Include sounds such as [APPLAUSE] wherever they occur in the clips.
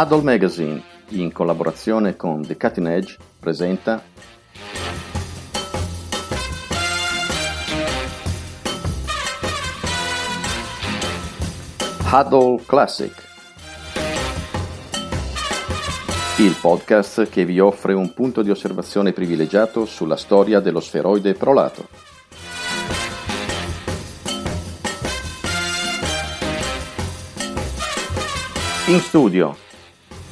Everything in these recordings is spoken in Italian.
Huddle Magazine, in collaborazione con The Cutting Edge, presenta Huddle Classic, il podcast che vi offre un punto di osservazione privilegiato sulla storia dello sferoide prolato. In studio,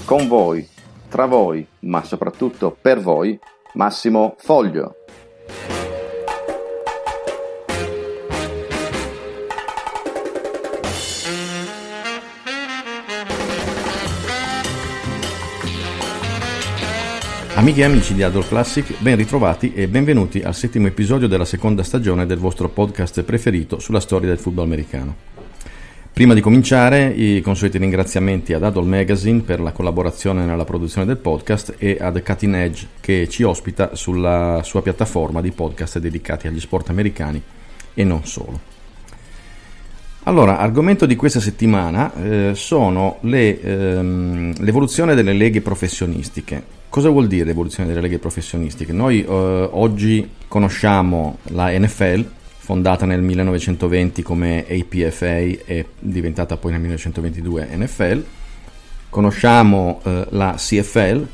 con voi, tra voi, ma soprattutto per voi, Massimo Foglio. Amiche e amici di Adol Classic, ben ritrovati e benvenuti al settimo episodio della seconda stagione del vostro podcast preferito sulla storia del football americano. Prima di cominciare, i consueti ringraziamenti ad Adol Magazine per la collaborazione nella produzione del podcast e ad Cutting Edge che ci ospita sulla sua piattaforma di podcast dedicati agli sport americani e non solo. Allora, argomento di questa settimana eh, sono le, ehm, l'evoluzione delle leghe professionistiche. Cosa vuol dire l'evoluzione delle leghe professionistiche? Noi eh, oggi conosciamo la NFL, fondata nel 1920 come APFA e diventata poi nel 1922 NFL. Conosciamo eh, la CFL,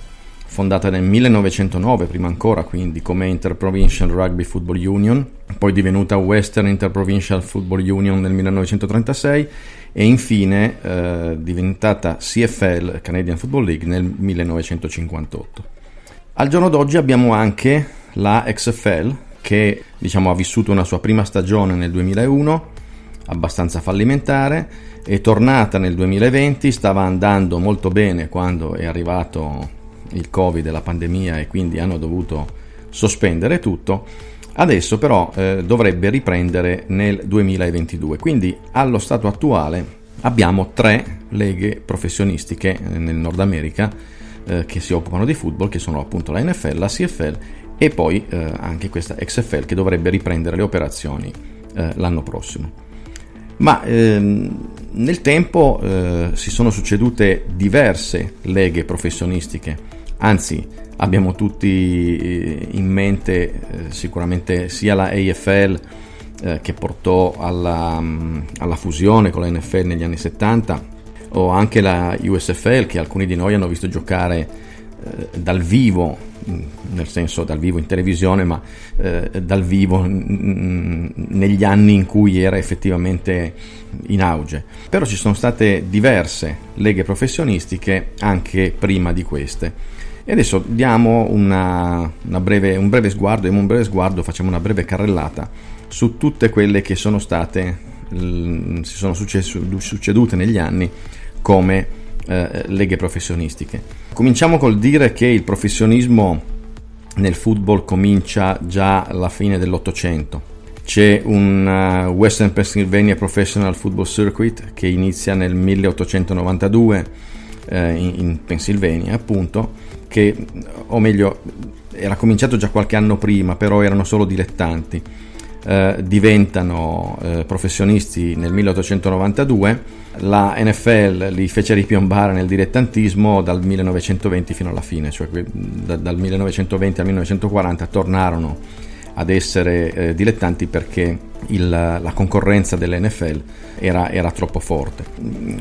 fondata nel 1909, prima ancora quindi come Interprovincial Rugby Football Union, poi divenuta Western Interprovincial Football Union nel 1936 e infine eh, diventata CFL, Canadian Football League, nel 1958. Al giorno d'oggi abbiamo anche la XFL che diciamo, ha vissuto una sua prima stagione nel 2001, abbastanza fallimentare, è tornata nel 2020, stava andando molto bene quando è arrivato il Covid e la pandemia e quindi hanno dovuto sospendere tutto. Adesso però eh, dovrebbe riprendere nel 2022. Quindi allo stato attuale abbiamo tre leghe professionistiche eh, nel Nord America eh, che si occupano di football, che sono appunto la NFL, la CFL e poi eh, anche questa XFL che dovrebbe riprendere le operazioni eh, l'anno prossimo. Ma ehm, nel tempo eh, si sono succedute diverse leghe professionistiche anzi abbiamo tutti eh, in mente eh, sicuramente sia la AFL eh, che portò alla, mm, alla, fusione con la NFL negli anni 70 o anche la USFL che alcuni di noi hanno visto giocare dal vivo mm, nel senso dal vivo in televisione ma eh, dal vivo n- negli anni in cui era effettivamente in auge. Però ci sono state diverse leghe professionistiche anche prima di queste. E adesso diamo una, una breve, un breve sguardo, un breve sguardo, facciamo una breve carrellata su tutte quelle che sono state, si sono succedute negli anni come eh, leghe professionistiche. Cominciamo col dire che il professionismo nel football comincia già alla fine dell'Ottocento. C'è un uh, Western Pennsylvania Professional Football Circuit che inizia nel 1892 eh, in, in Pennsylvania, appunto, che, o meglio, era cominciato già qualche anno prima, però erano solo dilettanti. Eh, diventano eh, professionisti nel 1892, la NFL li fece ripiombare nel dilettantismo dal 1920 fino alla fine, cioè da, dal 1920 al 1940 tornarono ad essere eh, dilettanti perché il, la concorrenza dell'NFL era, era, troppo forte.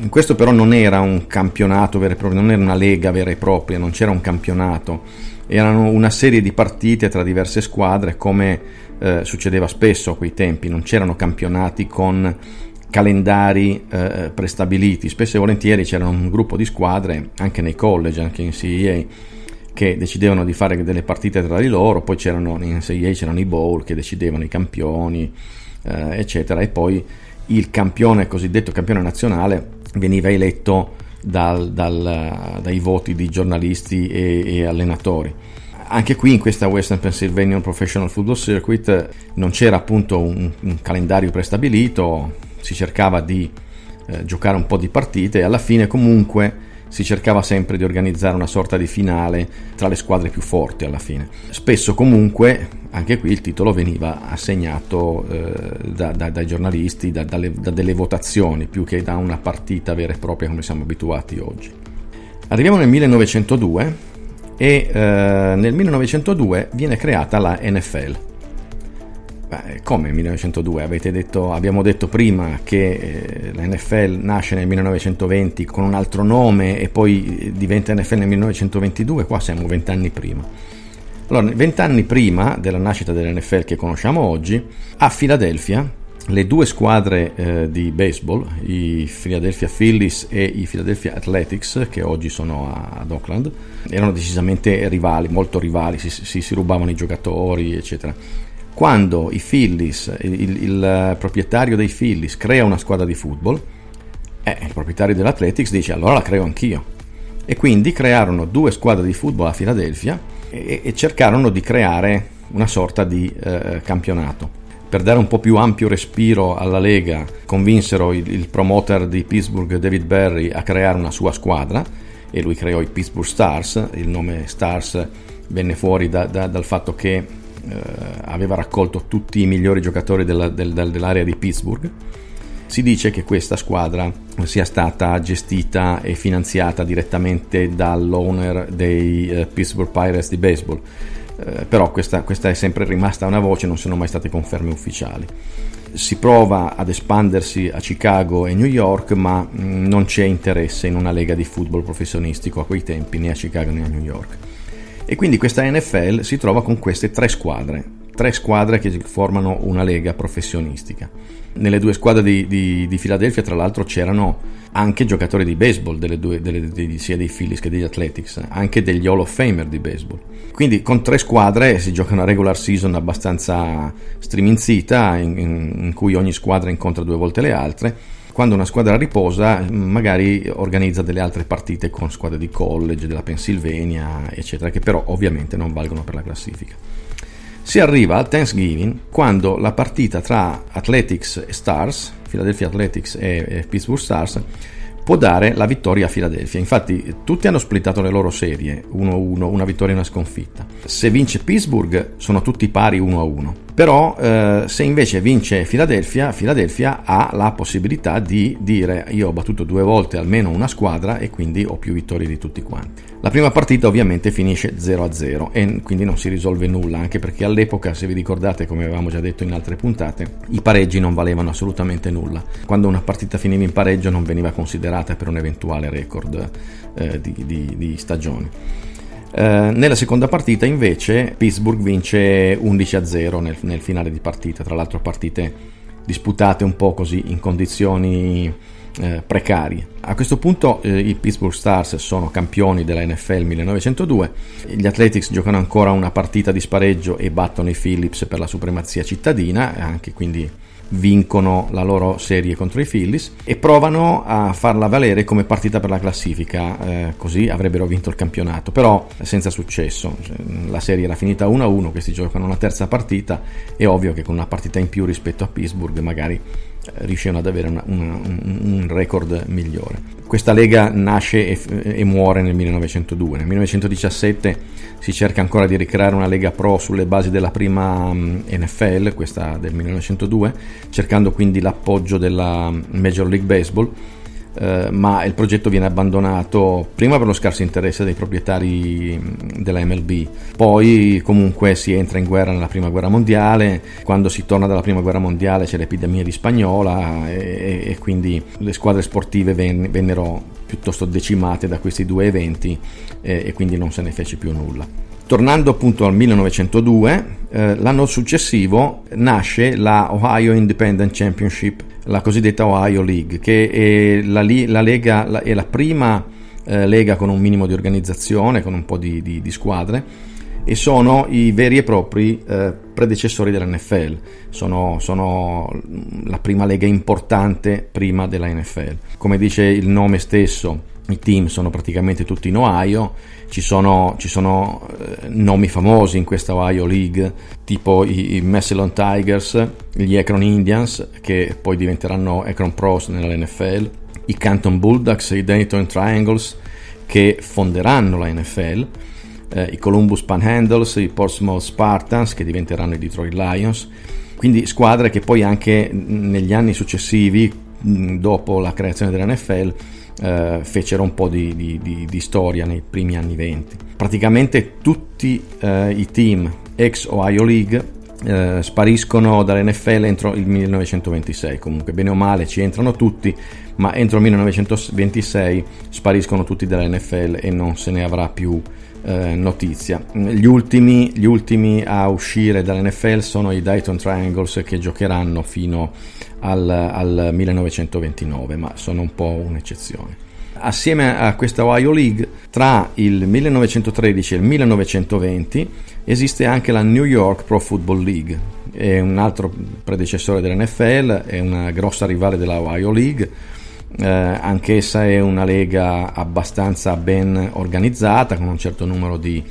Questo però non era un campionato vero e proprio, non era una lega vera e propria, non c'era un campionato, erano una serie di partite tra diverse squadre come eh, succedeva spesso a quei tempi, non c'erano campionati con calendari eh, prestabiliti, spesso e volentieri c'era un gruppo di squadre anche nei college, anche in CEA che decidevano di fare delle partite tra di loro, poi c'erano in CEA c'erano i bowl che decidevano i campioni, eh, eccetera, e poi il campione, cosiddetto campione nazionale, veniva eletto dal, dal, dai voti di giornalisti e, e, allenatori. Anche qui in questa Western Pennsylvania Professional Football Circuit non c'era appunto un, un calendario prestabilito, si cercava di eh, giocare un po' di partite e alla fine comunque si cercava sempre di organizzare una sorta di finale tra le squadre più forti alla fine. Spesso comunque, anche qui il titolo veniva assegnato eh, da, da, dai giornalisti, da, dalle, da delle votazioni, più che da una partita vera e propria come siamo abituati oggi. Arriviamo nel 1902 e eh, nel 1902 viene creata la NFL Beh, come 1902? Detto, abbiamo detto prima che eh, la NFL nasce nel 1920 con un altro nome e poi diventa NFL nel 1922, qua siamo vent'anni prima. Allora, vent'anni prima della nascita dell'NFL che conosciamo oggi, a Filadelfia le due squadre eh, di baseball, i Philadelphia Phillies e i Philadelphia Athletics, che oggi sono ad Oakland, erano decisamente rivali, molto rivali, si, si, si rubavano i giocatori, eccetera quando i Phillies, il, il, proprietario dei Phillies crea una squadra di football, eh, il proprietario dell'Athletics dice allora la creo anch'io. E quindi crearono due squadre di football a Filadelfia e, e cercarono di creare una sorta di eh, campionato. Per dare un po' più ampio respiro alla Lega, convinsero il, il promoter di Pittsburgh, David Berry, a creare una sua squadra e lui creò i Pittsburgh Stars. Il nome Stars venne fuori da, da, dal fatto che eh, aveva raccolto tutti i migliori giocatori della, del, dell'area di Pittsburgh. Si dice che questa squadra sia stata gestita e finanziata direttamente dall'owner dei eh, Pittsburgh Pirates di baseball, eh, però questa, questa è sempre rimasta una voce, non sono mai state conferme ufficiali si prova ad espandersi a Chicago e New York, ma mm, non c'è interesse in una lega di football professionistico a quei tempi, né a Chicago né a New York. E quindi questa NFL si trova con queste tre squadre, tre squadre che formano una lega professionistica. Nelle due squadre di, di, di Philadelphia, tra l'altro, c'erano anche giocatori di baseball, delle due, delle, dei, sia dei Phillies che degli Athletics, anche degli Hall of Famer di baseball. Quindi con tre squadre si gioca una regular season abbastanza striminzita, in, in, in cui ogni squadra incontra due volte le altre quando una squadra riposa magari organizza delle altre partite con squadre di college, della Pennsylvania, eccetera, che però ovviamente non valgono per la classifica. Si arriva al Thanksgiving quando la partita tra Athletics e Stars, Philadelphia Athletics e, Pittsburgh Stars, può dare la vittoria a Philadelphia. Infatti, tutti hanno splittato le loro serie 1-1, una vittoria e una sconfitta. Se vince Pittsburgh, sono tutti pari 1-1. Però eh, se invece vince Philadelphia, Philadelphia ha la possibilità di dire io ho battuto due volte almeno una squadra e quindi ho più vittorie di tutti quanti. La prima partita ovviamente finisce 0-0 e quindi non si risolve nulla, anche perché all'epoca, se vi ricordate, come avevamo già detto in altre puntate, i pareggi non valevano assolutamente nulla. Quando una partita finiva in pareggio non veniva considerata per un eventuale record eh, di, di, di stagione. Eh, nella seconda partita invece Pittsburgh vince 11-0 nel, nel finale di partita, tra l'altro partite disputate un po' così in condizioni eh, precarie. A questo punto eh, i Pittsburgh Stars sono campioni della NFL 1902, gli Athletics giocano ancora una partita di spareggio e battono i Phillips per la supremazia cittadina, anche quindi vincono la loro serie contro i Phillies e provano a farla valere come partita per la classifica, eh, così avrebbero vinto il campionato, però senza successo. La serie era finita 1-1, questi giocano una terza partita, è ovvio che con una partita in più rispetto a Pittsburgh magari riuscivano ad avere una, una, un record migliore. Questa lega nasce e, e, muore nel 1902. Nel 1917 si cerca ancora di ricreare una lega pro sulle basi della prima mm, NFL, questa del 1902, cercando quindi l'appoggio della mm, Major League Baseball eh, ma il progetto viene abbandonato prima per lo scarso interesse dei proprietari della MLB, poi comunque si entra in guerra nella prima guerra mondiale, quando si torna dalla prima guerra mondiale c'è l'epidemia di spagnola e, e quindi le squadre sportive ven, vennero piuttosto decimate da questi due eventi eh, e quindi non se ne fece più nulla. Tornando appunto al 1902, eh, l'anno successivo nasce la Ohio Independent Championship, la cosiddetta Ohio League, che è la, la, lega, la, è la prima eh, lega con un minimo di organizzazione, con un po' di, di, di squadre e sono i veri e propri eh, predecessori dell'NFL, sono, sono, la prima lega importante prima della NFL. Come dice il nome stesso, i team sono praticamente tutti in Ohio, ci sono, ci sono eh, nomi famosi in questa Ohio League, tipo i, i Massillon Tigers, gli Akron Indians, che poi diventeranno Akron Pros nell'NFL, i Canton Bulldogs, i Dayton Triangles, che fonderanno la NFL, eh, i Columbus Panhandles, i Portsmouth Spartans, che diventeranno i Detroit Lions, quindi squadre che poi anche negli anni successivi, dopo la creazione dell'NFL, eh, fecero un po' di, di, di, di, storia nei primi anni 20. Praticamente tutti eh, i team ex Ohio League eh, spariscono dall'NFL entro il 1926, comunque bene o male ci entrano tutti, ma entro il 1926 spariscono tutti dall'NFL e non se ne avrà più eh, notizia. Gli ultimi, gli ultimi, a uscire dall'NFL sono i Dayton Triangles che giocheranno fino al, al 1929, ma sono un po' un'eccezione. Assieme a questa Ohio League, tra il 1913 e il 1920 esiste anche la New York Pro Football League, è un altro predecessore dell'NFL, è una grossa rivale della Ohio League. Eh, anch'essa è una lega abbastanza ben organizzata con un certo numero di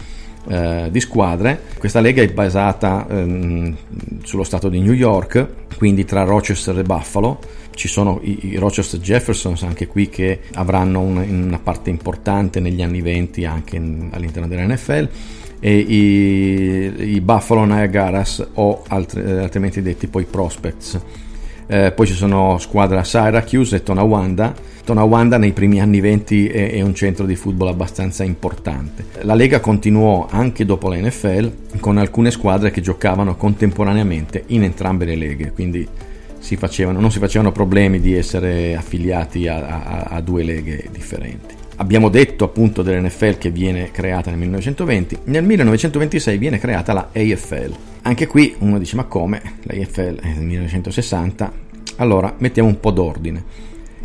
eh, di squadre. Questa lega è basata ehm, sullo stato di New York, quindi tra Rochester e Buffalo. Ci sono i, i Rochester Jeffersons anche qui che avranno una, una parte importante negli anni 20 anche in, all'interno dell'NFL e i, i Buffalo Niagaras o altri, eh, altrimenti detti poi Prospects. Eh, poi ci sono squadra Syracuse e Tonawanda Tonawanda nei primi anni 20 è, è, un centro di football abbastanza importante. La Lega continuò anche dopo la NFL con alcune squadre che giocavano contemporaneamente in entrambe le leghe, quindi si facevano, non si facevano problemi di essere affiliati a, a, a due leghe differenti. Abbiamo detto appunto dell'NFL che viene creata nel 1920, nel 1926 viene creata la AFL. Anche qui uno dice ma come? La AFL è nel 1960, allora mettiamo un po' d'ordine.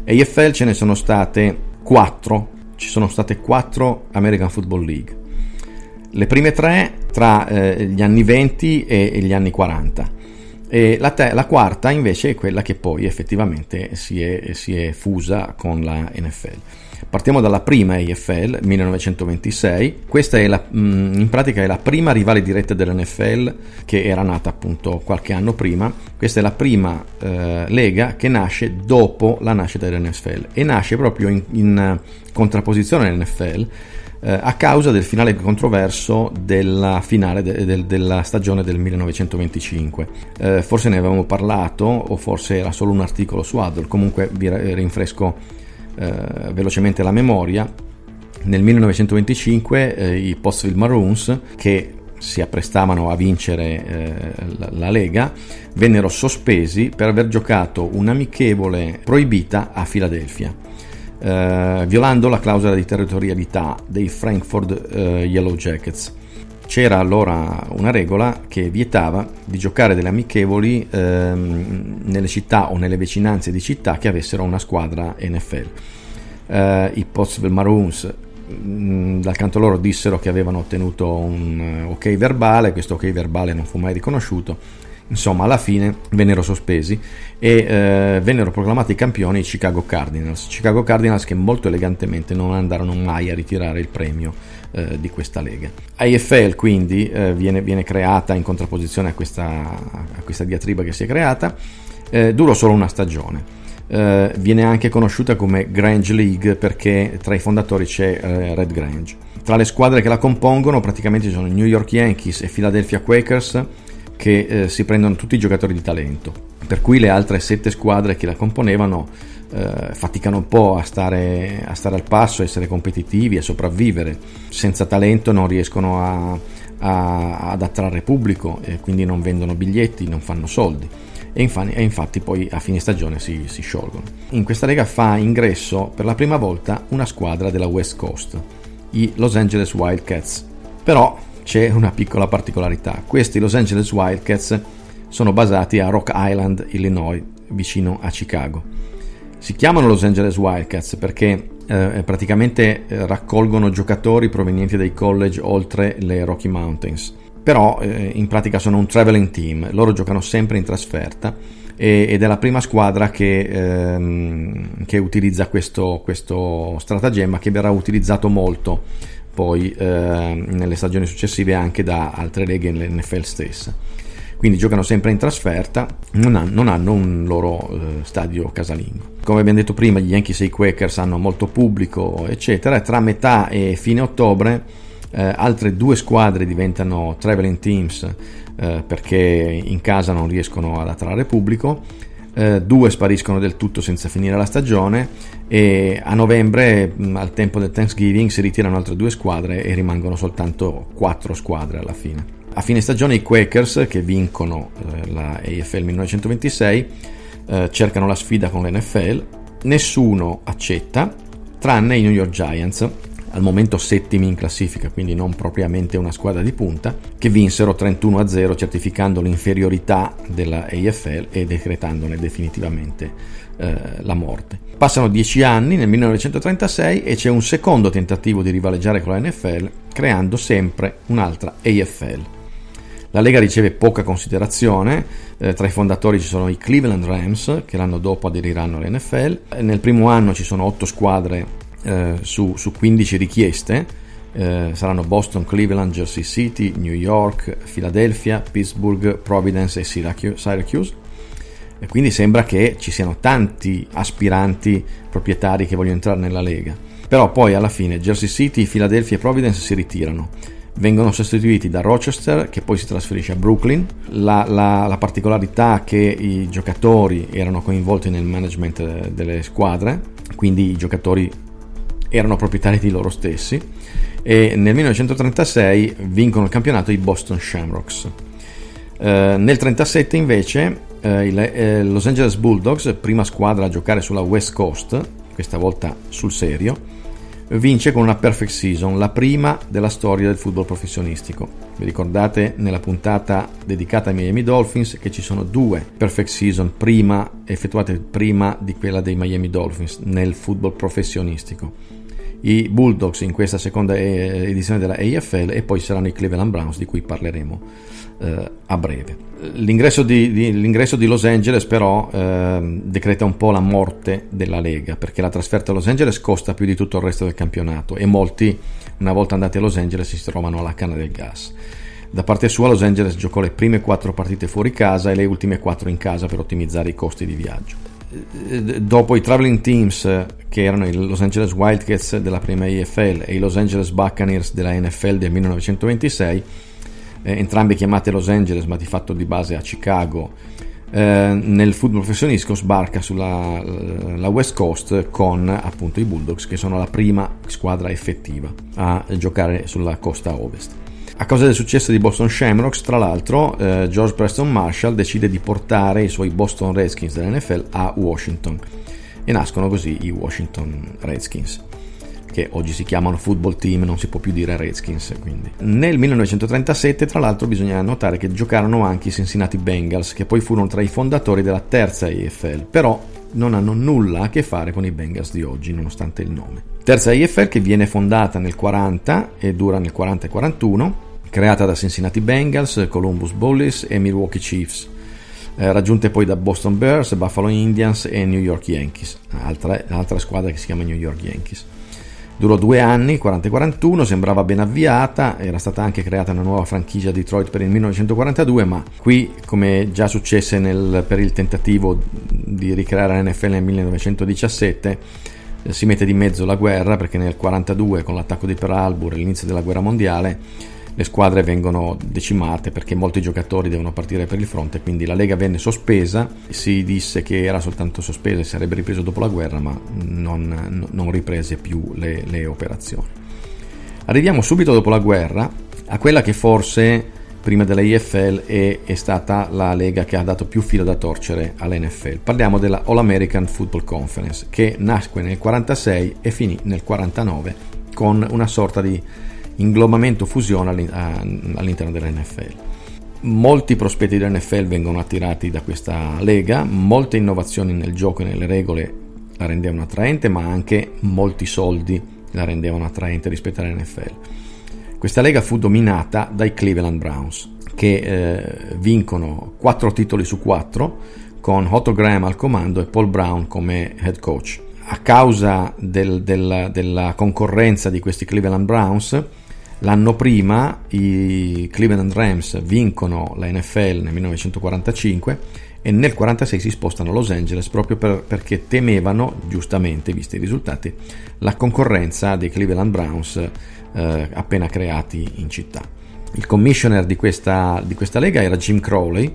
AFL ce ne sono state 4, ci sono state 4 American Football League. Le prime tre tra eh, gli anni 20 e, e, gli anni 40. E la, te- la, quarta invece è quella che poi effettivamente si è, si è fusa con la NFL. Partiamo dalla prima AFL, 1926. Questa è la, mm, in pratica è la prima rivale diretta dell'NFL che era nata appunto qualche anno prima. Questa è la prima eh, lega che nasce dopo la nascita dell'NFL e nasce proprio in, in contrapposizione all'NFL eh, a causa del finale controverso della finale de, de, della stagione del 1925. Eh, forse ne avevamo parlato o forse era solo un articolo su Adol, comunque vi rinfresco eh, velocemente la memoria, nel 1925 eh, i Pottsville Maroons, che si apprestavano a vincere eh, la, la, Lega, vennero sospesi per aver giocato un'amichevole proibita a Filadelfia, eh, violando la clausola di territorialità dei Frankfurt eh, Yellow Jackets. C'era allora una regola che vietava di giocare delle amichevoli ehm, nelle città o nelle vicinanze di città che avessero una squadra NFL. Eh, I Pottsville Maroons mm, dal canto loro dissero che avevano ottenuto un uh, ok verbale, questo ok verbale non fu mai riconosciuto, insomma alla fine vennero sospesi e eh, vennero proclamati campioni i Chicago Cardinals, Chicago Cardinals che molto elegantemente non andarono mai a ritirare il premio eh, di questa lega. AFL quindi eh, viene, viene, creata in contrapposizione a questa, a questa, diatriba che si è creata, eh, durò solo una stagione. Uh, viene anche conosciuta come Grange League perché tra i fondatori c'è uh, Red Grange. Tra le squadre che la compongono praticamente ci sono New York Yankees e Philadelphia Quakers che uh, si prendono tutti i giocatori di talento, per cui le altre sette squadre che la componevano eh, faticano un po' a stare, a stare, al passo, a essere competitivi, a sopravvivere. Senza talento non riescono a, a, ad attrarre pubblico e quindi non vendono biglietti, non fanno soldi. E infatti, e infatti poi a fine stagione si, si sciolgono. In questa lega fa ingresso per la prima volta una squadra della West Coast, i Los Angeles Wildcats. Però c'è una piccola particolarità. Questi Los Angeles Wildcats sono basati a Rock Island, Illinois, vicino a Chicago. Si chiamano Los Angeles Wildcats perché eh, praticamente eh, raccolgono giocatori provenienti dai college oltre le Rocky Mountains. Però eh, in pratica sono un traveling team, loro giocano sempre in trasferta e, ed è la prima squadra che, ehm, che utilizza questo, questo stratagemma che verrà utilizzato molto poi eh, nelle stagioni successive anche da altre leghe nell'NFL stessa. Quindi giocano sempre in trasferta, non, ha, non hanno un loro eh, stadio casalingo. Come abbiamo detto prima, gli Yankees e i Quakers hanno molto pubblico, eccetera, e tra metà e fine ottobre eh, altre due squadre diventano traveling teams eh, perché in casa non riescono ad attrarre pubblico eh, due spariscono del tutto senza finire la stagione e a novembre al tempo del Thanksgiving si ritirano altre due squadre e rimangono soltanto quattro squadre alla fine. A fine stagione i Quakers che vincono eh, la AFL 1926 eh, cercano la sfida con l'NFL, nessuno accetta tranne i New York Giants al momento settimi in classifica, quindi non propriamente una squadra di punta, che vinsero 31-0 certificando l'inferiorità della AFL e decretandone definitivamente eh, la morte. Passano dieci anni, nel 1936, e c'è un secondo tentativo di rivaleggiare con la NFL, creando sempre un'altra AFL. La Lega riceve poca considerazione, eh, tra i fondatori ci sono i Cleveland Rams che l'anno dopo aderiranno all'NFL, nel primo anno ci sono otto squadre eh, su, su, 15 richieste, eh, saranno Boston, Cleveland, Jersey City, New York, Philadelphia, Pittsburgh, Providence e Syracuse. E quindi sembra che ci siano tanti aspiranti proprietari che vogliono entrare nella Lega. Però poi alla fine Jersey City, Philadelphia e Providence si ritirano vengono sostituiti da Rochester che poi si trasferisce a Brooklyn. La, la, la, particolarità che i giocatori erano coinvolti nel management delle squadre, quindi i giocatori erano proprietari di loro stessi e nel 1936 vincono il campionato i Boston Shamrocks. Eh, nel 1937 invece eh, il, eh, Los Angeles Bulldogs, prima squadra a giocare sulla West Coast, questa volta sul serio, vince con una perfect season, la prima della storia del football professionistico. Vi ricordate nella puntata dedicata ai Miami Dolphins che ci sono due perfect season prima, effettuate prima di quella dei Miami Dolphins nel football professionistico i Bulldogs in questa seconda eh, edizione della AFL e poi saranno i Cleveland Browns di cui parleremo eh, a breve. L'ingresso di, di, l'ingresso di, Los Angeles però eh, decreta un po' la morte della Lega perché la trasferta a Los Angeles costa più di tutto il resto del campionato e molti una volta andati a Los Angeles si trovano alla canna del gas. Da parte sua Los Angeles giocò le prime quattro partite fuori casa e le ultime quattro in casa per ottimizzare i costi di viaggio. Eh, dopo i traveling teams che erano i Los Angeles Wildcats della prima EFL e i Los Angeles Buccaneers della NFL del 1926, eh, entrambe chiamate Los Angeles ma di fatto di base a Chicago, eh, nel football professionistico sbarca sulla West Coast con appunto i Bulldogs che sono la prima squadra effettiva a giocare sulla costa ovest. A causa del successo di Boston Shamrocks, tra l'altro, eh, George Preston Marshall decide di portare i suoi Boston Redskins dell'NFL a Washington e nascono così i Washington Redskins che oggi si chiamano football team, non si può più dire Redskins. Quindi. Nel 1937, tra l'altro, bisogna notare che giocarono anche i Cincinnati Bengals, che poi furono tra i fondatori della terza EFL, però non hanno nulla a che fare con i Bengals di oggi, nonostante il nome. Terza EFL che viene fondata nel 40 e dura nel 40 e 41 creata da Cincinnati Bengals, Columbus Bullies e Milwaukee Chiefs, eh, raggiunte poi da Boston Bears, Buffalo Indians e New York Yankees, altra, altra squadra che si chiama New York Yankees. Durò due anni, 40-41, sembrava ben avviata, era stata anche creata una nuova franchigia a Detroit per il 1942, ma qui, come già successe nel, per il tentativo di ricreare l'NFL nel 1917, eh, si mette di mezzo la guerra perché nel 1942 con l'attacco di Pearl Harbor e l'inizio della guerra mondiale le squadre vengono decimate perché molti giocatori devono partire per il fronte, quindi la Lega venne sospesa, si disse che era soltanto sospesa e sarebbe ripreso dopo la guerra, ma non, non riprese più le, le operazioni. Arriviamo subito dopo la guerra a quella che forse prima della IFL è, è, stata la lega che ha dato più filo da torcere all'NFL. Parliamo della All American Football Conference che nacque nel 1946 e finì nel 1949 con una sorta di inglobamento, fusione all'interno dell'NFL. Molti prospetti dell'NFL vengono attirati da questa lega, molte innovazioni nel gioco e nelle regole la rendevano attraente, ma anche molti soldi la rendevano attraente rispetto all'NFL. Questa lega fu dominata dai Cleveland Browns, che eh, vincono 4 titoli su 4 con Otto Graham al comando e Paul Brown come head coach. A causa del, del, della concorrenza di questi Cleveland Browns, l'anno prima i Cleveland Rams vincono la NFL nel 1945 e nel 1946 si spostano a Los Angeles proprio per, perché temevano, giustamente visti i risultati, la concorrenza dei Cleveland Browns eh, appena creati in città. Il commissioner di questa, di questa lega era Jim Crowley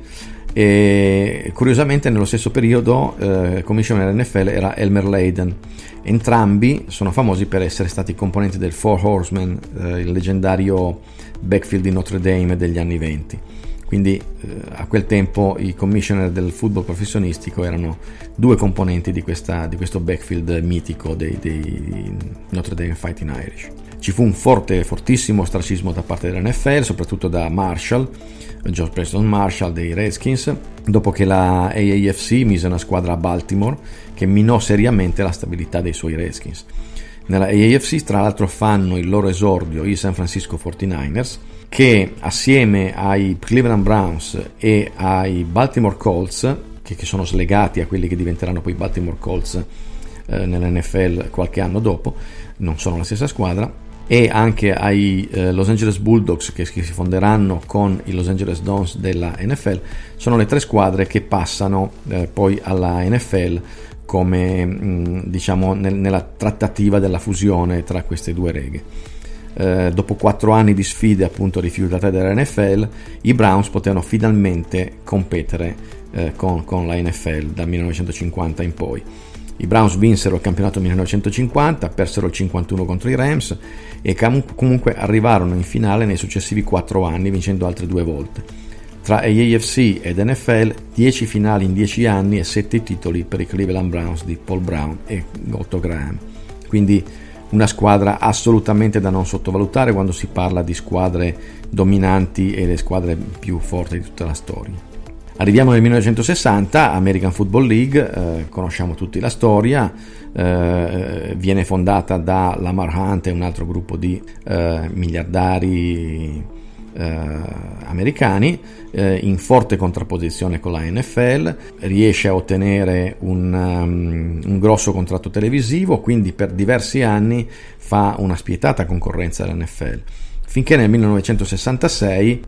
e curiosamente nello stesso periodo eh, commissioner NFL era Elmer Leiden. Entrambi sono famosi per essere stati componenti del Four Horsemen, eh, il leggendario backfield di Notre Dame degli anni 20. Quindi eh, a quel tempo i commissioner del football professionistico erano due componenti di, questa, di questo backfield mitico dei, dei Notre Dame Fighting Irish. Ci fu un forte, fortissimo ostracismo da parte dell'NFL, soprattutto da Marshall, George Preston Marshall dei Redskins, dopo che la AAFC mise una squadra a Baltimore che minò seriamente la stabilità dei suoi Redskins. Nella AAFC tra l'altro fanno il loro esordio i San Francisco 49ers che assieme ai Cleveland Browns e ai Baltimore Colts, che, che sono slegati a quelli che diventeranno poi Baltimore Colts eh, nell'NFL qualche anno dopo, non sono la stessa squadra, e anche ai eh, Los Angeles Bulldogs che, che, si fonderanno con i Los Angeles Dons della NFL sono le tre squadre che passano eh, poi alla NFL come mh, mm, diciamo nel, nella trattativa della fusione tra queste due reghe. Eh, dopo quattro anni di sfide appunto rifiutate dalla NFL, i Browns potevano finalmente competere eh, con, con la NFL dal 1950 in poi. I Browns vinsero il campionato 1950, persero il 51 contro i Rams e comunque arrivarono in finale nei successivi 4 anni vincendo altre due volte. Tra AFC ed NFL 10 finali in 10 anni e 7 titoli per i Cleveland Browns di Paul Brown e Otto Graham. Quindi una squadra assolutamente da non sottovalutare quando si parla di squadre dominanti e le squadre più forti di tutta la storia. Arriviamo nel 1960, American Football League, eh, conosciamo tutti la storia, eh, viene fondata da Lamar Hunt e un altro gruppo di eh, miliardari eh, americani eh, in forte contrapposizione con la NFL, riesce a ottenere un, um, un grosso contratto televisivo, quindi per diversi anni fa una spietata concorrenza all'NFL finché nel 1966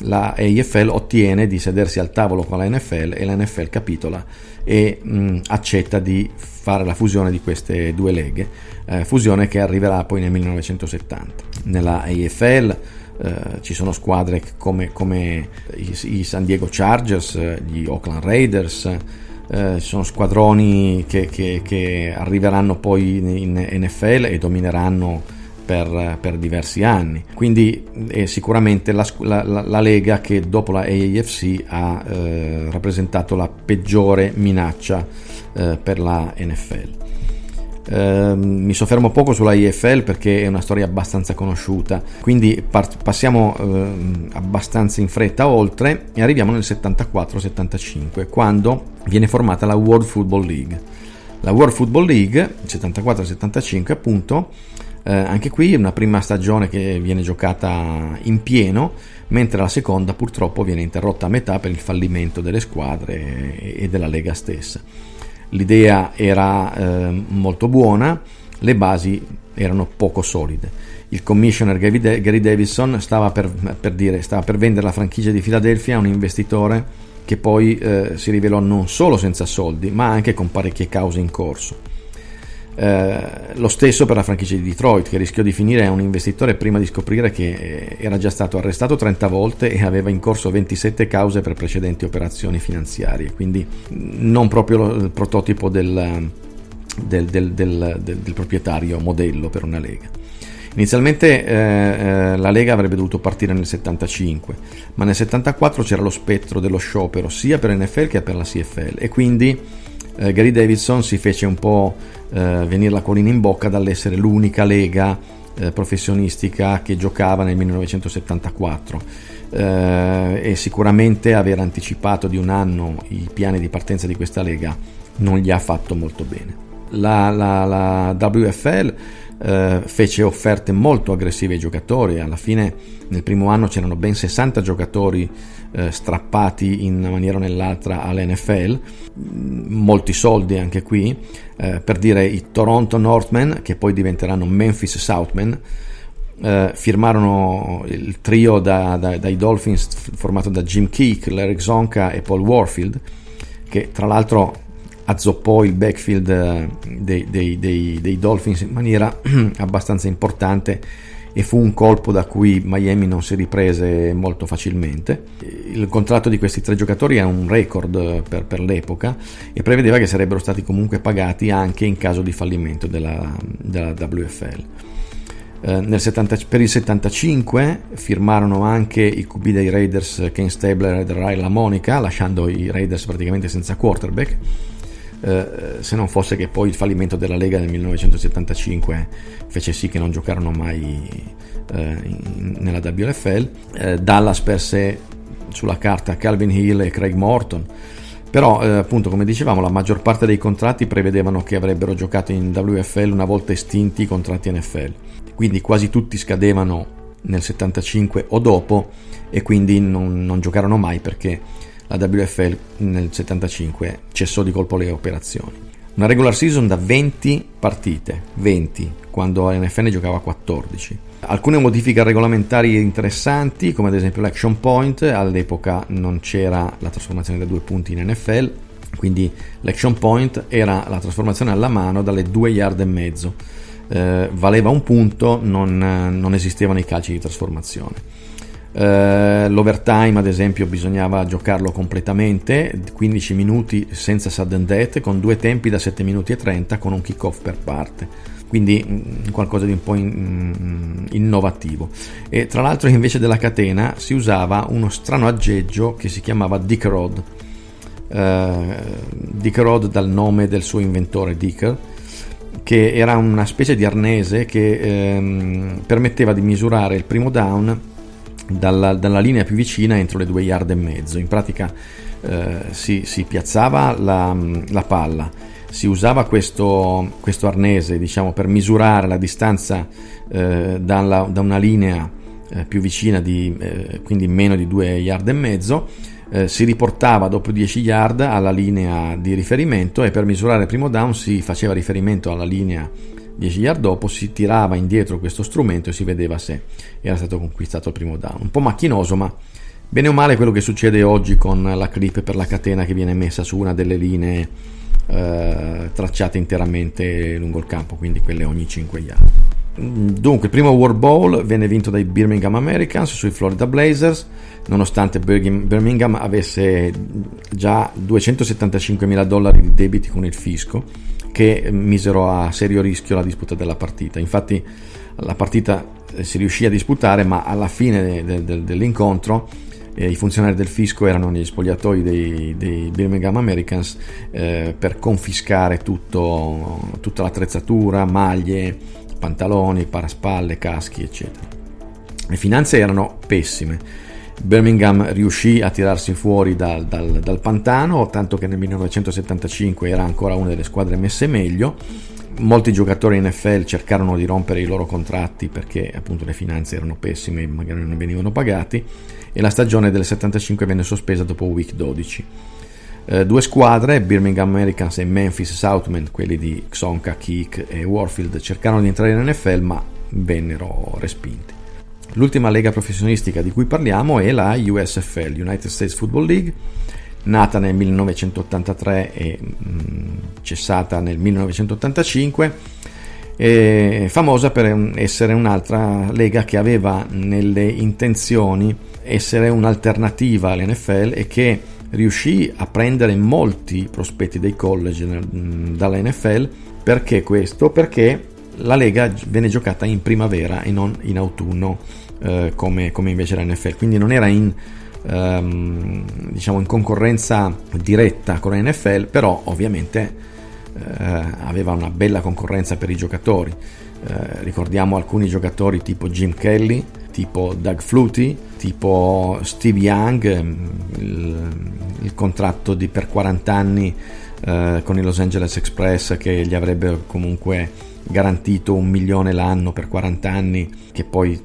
la AFL ottiene di sedersi al tavolo con la NFL e la NFL capitola e mh, accetta di fare la fusione di queste due leghe, eh, fusione che arriverà poi nel 1970. Nella AFL eh, ci sono squadre come, come i, i, San Diego Chargers, gli Oakland Raiders, eh, ci sono squadroni che, che, che arriveranno poi in NFL e domineranno per, per diversi anni. Quindi è sicuramente la, la, la, Lega che dopo la AAFC ha eh, rappresentato la peggiore minaccia eh, per la NFL. Uh, mi soffermo poco sulla IFL perché è una storia abbastanza conosciuta, quindi par- passiamo uh, abbastanza in fretta oltre e arriviamo nel 74-75 quando viene formata la World Football League. La World Football League 74-75 appunto eh, anche qui una prima stagione che viene giocata in pieno, mentre la seconda purtroppo viene interrotta a metà per il fallimento delle squadre e della Lega stessa. L'idea era eh, molto buona, le basi erano poco solide. Il commissioner Gary Davison stava per, per, dire, stava per vendere la franchigia di Filadelfia a un investitore che poi eh, si rivelò non solo senza soldi, ma anche con parecchie cause in corso. Eh, lo stesso per la franchigia di Detroit, che rischiò di finire a un investitore prima di scoprire che eh, era già stato arrestato 30 volte e aveva in corso 27 cause per precedenti operazioni finanziarie, quindi non proprio il prototipo del, del, del, del proprietario modello per una lega. Inizialmente eh, eh, la Lega avrebbe dovuto partire nel 75, ma nel 74 c'era lo spettro dello sciopero sia per NFL che per la CFL e quindi eh, Gary Davidson si fece un po' eh, venire la collina in bocca dall'essere l'unica lega eh, professionistica che giocava nel 1974 eh, e sicuramente aver anticipato di un anno i piani di partenza di questa lega non gli ha fatto molto bene. La, la, la WFL eh, fece offerte molto aggressive ai giocatori, alla fine nel primo anno c'erano ben 60 giocatori eh, strappati in una maniera o nell'altra all'NFL, molti soldi anche qui, eh, per dire i Toronto Northmen che poi diventeranno Memphis Southmen, eh, firmarono il trio da, da, dai Dolphins formato da Jim Keek, Larry Zonka e Paul Warfield, che tra l'altro azzoppò il backfield eh, dei, dei, dei, dei Dolphins in maniera [CLEARS THROAT] abbastanza importante e fu un colpo da cui Miami non si riprese molto facilmente. Il contratto di questi tre giocatori è un record per, per l'epoca e prevedeva che sarebbero stati comunque pagati anche in caso di fallimento della, della WFL. Eh, 70, per il 75 firmarono anche i QB dei Raiders Ken Stabler e Ray Monica, lasciando i Raiders praticamente senza quarterback eh, se non fosse che poi il fallimento della Lega nel 1975 fece sì che non giocarono mai eh, in, nella WFL. Eh, Dallas perse sulla carta Calvin Hill e Craig Morton. Però, eh, appunto, come dicevamo, la maggior parte dei contratti prevedevano che avrebbero giocato in WFL una volta estinti i contratti NFL. Quindi quasi tutti scadevano nel 75 o dopo e quindi non, non giocarono mai perché la WFL nel 75 cessò di colpo le operazioni. Una regular season da 20 partite, 20, quando l'NFL giocava 14. Alcune modifiche regolamentari interessanti, come ad esempio l'action point, all'epoca non c'era la trasformazione da due punti in NFL, quindi l'action point era la trasformazione alla mano dalle 2 yard e mezzo. Eh, valeva un punto, non, non esistevano i calci di trasformazione. Uh, l'overtime, ad esempio, bisognava giocarlo completamente, 15 minuti senza sudden death, con due tempi da 7 minuti e 30 con un kick-off per parte. Quindi mm, qualcosa di un po' in, mm, innovativo. E tra l'altro, invece della catena, si usava uno strano aggeggio che si chiamava Dick Rod. Uh, Dick Rod dal nome del suo inventore Dicker che era una specie di arnese che ehm, permetteva di misurare il primo down dalla, dalla, linea più vicina entro le due yard e mezzo. In pratica eh, si, si, piazzava la, la, palla, si usava questo, questo arnese diciamo, per misurare la distanza eh, dalla, da una linea eh, più vicina, di, eh, quindi meno di due yard e mezzo. Eh, si riportava dopo 10 yard alla linea di riferimento e per misurare il primo down si faceva riferimento alla linea 10 yard dopo si tirava indietro questo strumento e si vedeva se era stato conquistato il primo down. Un po' macchinoso, ma bene o male quello che succede oggi con la clip per la catena che viene messa su una delle linee eh, tracciate interamente lungo il campo, quindi quelle ogni 5 yard. Dunque, il primo World Bowl venne vinto dai Birmingham Americans sui Florida Blazers, nonostante Birmingham avesse già 275 mila dollari di debiti con il fisco che misero a serio rischio la disputa della partita. Infatti la partita eh, si riuscì a disputare, ma alla fine de- de- dell'incontro eh, i funzionari del fisco erano negli spogliatoi dei, dei Birmingham Americans eh, per confiscare tutto, tutta l'attrezzatura, maglie, pantaloni, paraspalle, caschi, eccetera. Le finanze erano pessime Birmingham riuscì a tirarsi fuori dal, dal, dal, pantano, tanto che nel 1975 era ancora una delle squadre messe meglio. Molti giocatori NFL cercarono di rompere i loro contratti perché appunto le finanze erano pessime e magari non venivano pagati e la stagione del 75 venne sospesa dopo week 12. Eh, due squadre, Birmingham Americans e Memphis Southmen, quelli di Xonka, Keek e Warfield, cercarono di entrare in NFL ma vennero respinti. L'ultima lega professionistica di cui parliamo è la USFL, United States Football League, nata nel 1983 e cessata nel 1985, è famosa per essere un'altra lega che aveva nelle intenzioni essere un'alternativa all'NFL e che riuscì a prendere molti prospetti dei college dalla NFL. Perché questo? Perché la Lega venne giocata in primavera e non in autunno eh, come, come, invece la NFL, quindi non era in, ehm, diciamo in concorrenza diretta con la NFL, però ovviamente eh, aveva una bella concorrenza per i giocatori. Eh, ricordiamo alcuni giocatori tipo Jim Kelly, tipo Doug Flutie, tipo Steve Young, mm, il, il contratto di, per 40 anni eh, con i Los Angeles Express che gli avrebbe comunque garantito un milione l'anno per 40 anni, che poi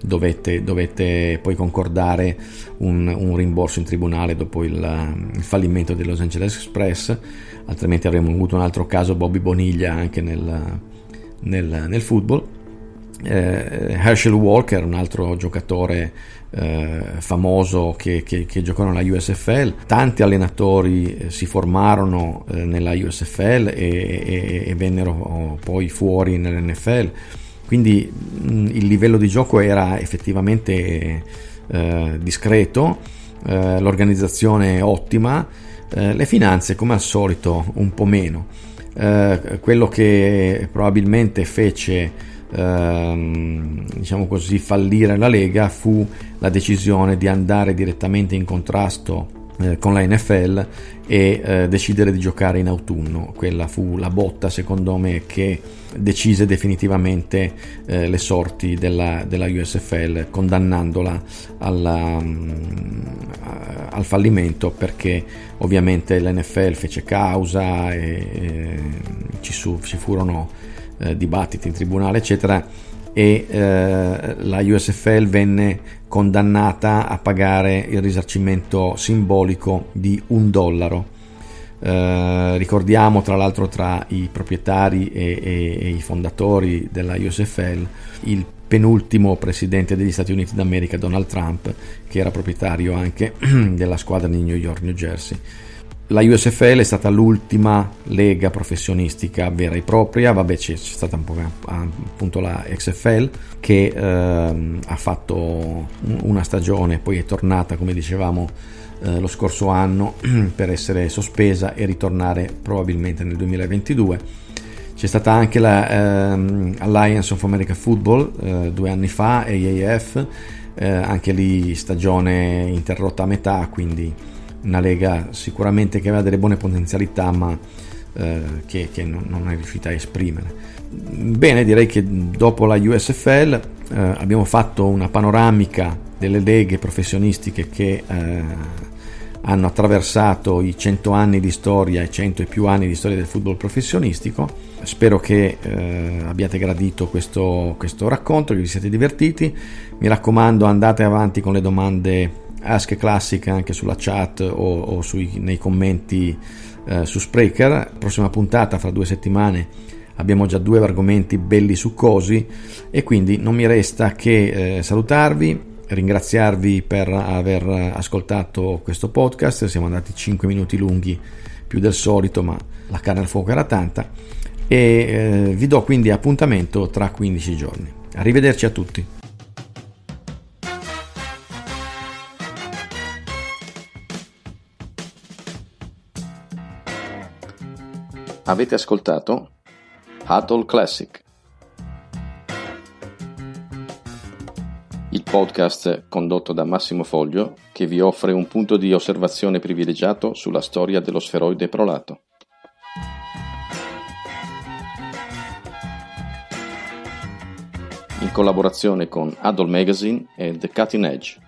dovette, dovette poi concordare un, un, rimborso in tribunale dopo il, il, fallimento dei Los Angeles Express, altrimenti avremmo avuto un altro caso Bobby Boniglia anche nel, nel, nel football. Eh, Herschel Walker, un altro giocatore eh, famoso che, che, che, giocò nella USFL. Tanti allenatori eh, si formarono eh, nella USFL e, e, e, vennero poi fuori nell'NFL. Quindi mh, il livello di gioco era effettivamente eh, discreto, eh, l'organizzazione ottima, le finanze come al solito un po' meno. quello che probabilmente fece ehm, diciamo così, fallire la Lega fu la decisione di andare direttamente in contrasto eh, con la NFL e eh, decidere di giocare in autunno. Quella fu la botta, secondo me, che decise definitivamente eh, le sorti della, della, USFL, condannandola alla, um, al fallimento perché ovviamente l'NFL fece causa e, e ci, su, ci furono eh, dibattiti in tribunale, eccetera, e eh, la USFL venne condannata a pagare il risarcimento simbolico di un dollaro. Eh, ricordiamo tra l'altro tra i proprietari e, e, e, i fondatori della USFL il penultimo presidente degli Stati Uniti d'America Donald Trump che era proprietario anche [CLEARS THROAT] della squadra di New York New Jersey la USFL è stata l'ultima lega professionistica vera e propria, vabbè c'è, c'è stata un po' appunto la XFL che eh, ha fatto una stagione, poi è tornata come dicevamo eh, lo scorso anno [CLEARS THROAT] per essere sospesa e ritornare probabilmente nel 2022. C'è stata anche la eh, Alliance of America Football eh, due anni fa, AAF, eh, anche lì stagione interrotta a metà, quindi una Lega sicuramente che aveva delle buone potenzialità ma eh, che, che non, è riuscita a esprimere. Bene, direi che dopo la USFL eh, abbiamo fatto una panoramica delle leghe professionistiche che eh, hanno attraversato i 100 anni di storia e 100 e più anni di storia del football professionistico. Spero che eh, abbiate gradito questo, questo racconto, che vi siate divertiti. Mi raccomando, andate avanti con le domande Ask Classic anche sulla chat o, o sui, nei commenti eh, su Spreaker. Prossima puntata fra due settimane abbiamo già due argomenti belli succosi e quindi non mi resta che eh, salutarvi, ringraziarvi per aver ascoltato questo podcast. Siamo andati 5 minuti lunghi più del solito, ma la carne al fuoco era tanta. E eh, vi do quindi appuntamento tra 15 giorni. Arrivederci a tutti. Avete ascoltato Huddle Classic, il podcast condotto da Massimo Foglio che vi offre un punto di osservazione privilegiato sulla storia dello sferoide prolato. In collaborazione con Huddle Magazine e The Cutting Edge.